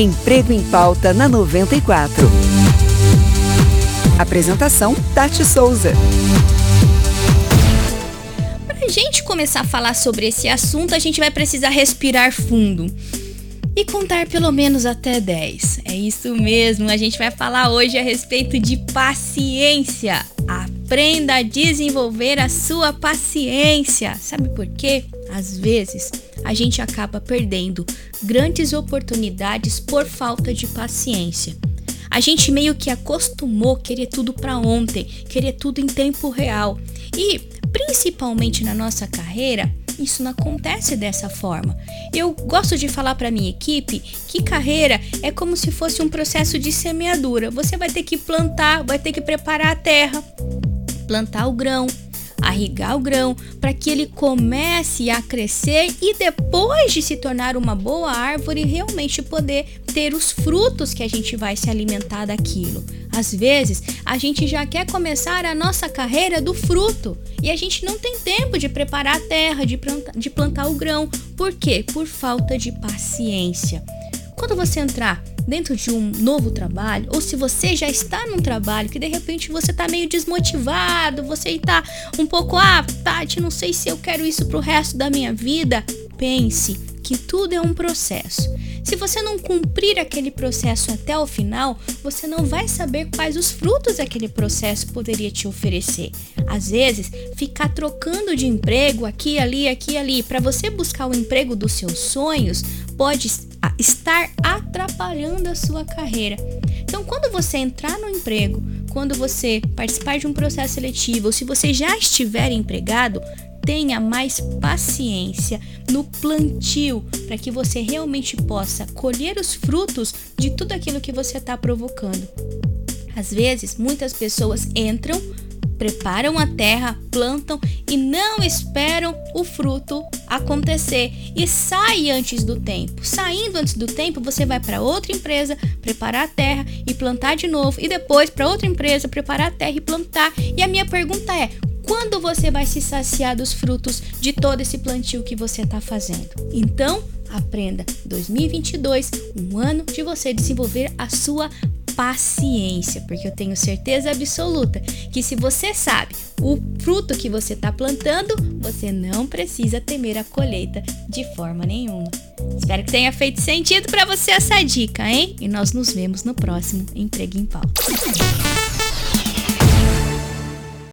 Emprego em Pauta na 94. Apresentação: Tati Souza. Para a gente começar a falar sobre esse assunto, a gente vai precisar respirar fundo e contar pelo menos até 10. É isso mesmo, a gente vai falar hoje a respeito de paciência. Aprenda a desenvolver a sua paciência. Sabe por quê? Às vezes a gente acaba perdendo grandes oportunidades por falta de paciência. A gente meio que acostumou querer tudo para ontem, querer tudo em tempo real. E principalmente na nossa carreira, isso não acontece dessa forma. Eu gosto de falar para minha equipe que carreira é como se fosse um processo de semeadura. Você vai ter que plantar, vai ter que preparar a terra, plantar o grão, arrigar o grão para que ele comece a crescer e depois de se tornar uma boa árvore, realmente poder ter os frutos que a gente vai se alimentar daquilo. Às vezes, a gente já quer começar a nossa carreira do fruto e a gente não tem tempo de preparar a terra, de plantar, de plantar o grão. Por quê? Por falta de paciência. Quando você entrar dentro de um novo trabalho, ou se você já está num trabalho que de repente você está meio desmotivado, você está um pouco, ah, Tati, não sei se eu quero isso para o resto da minha vida, pense que tudo é um processo. Se você não cumprir aquele processo até o final, você não vai saber quais os frutos aquele processo poderia te oferecer. Às vezes, ficar trocando de emprego aqui, ali, aqui, ali, para você buscar o emprego dos seus sonhos, pode estar atrapalhando a sua carreira. Então, quando você entrar no emprego, quando você participar de um processo seletivo, ou se você já estiver empregado, tenha mais paciência no plantio para que você realmente possa colher os frutos de tudo aquilo que você está provocando. Às vezes, muitas pessoas entram preparam a terra, plantam e não esperam o fruto acontecer e sai antes do tempo. Saindo antes do tempo, você vai para outra empresa preparar a terra e plantar de novo e depois para outra empresa preparar a terra e plantar. E a minha pergunta é: quando você vai se saciar dos frutos de todo esse plantio que você está fazendo? Então, aprenda 2022, um ano de você desenvolver a sua paciência, porque eu tenho certeza absoluta que se você sabe o fruto que você está plantando, você não precisa temer a colheita de forma nenhuma. Espero que tenha feito sentido para você essa dica, hein? E nós nos vemos no próximo Emprego em Pauta.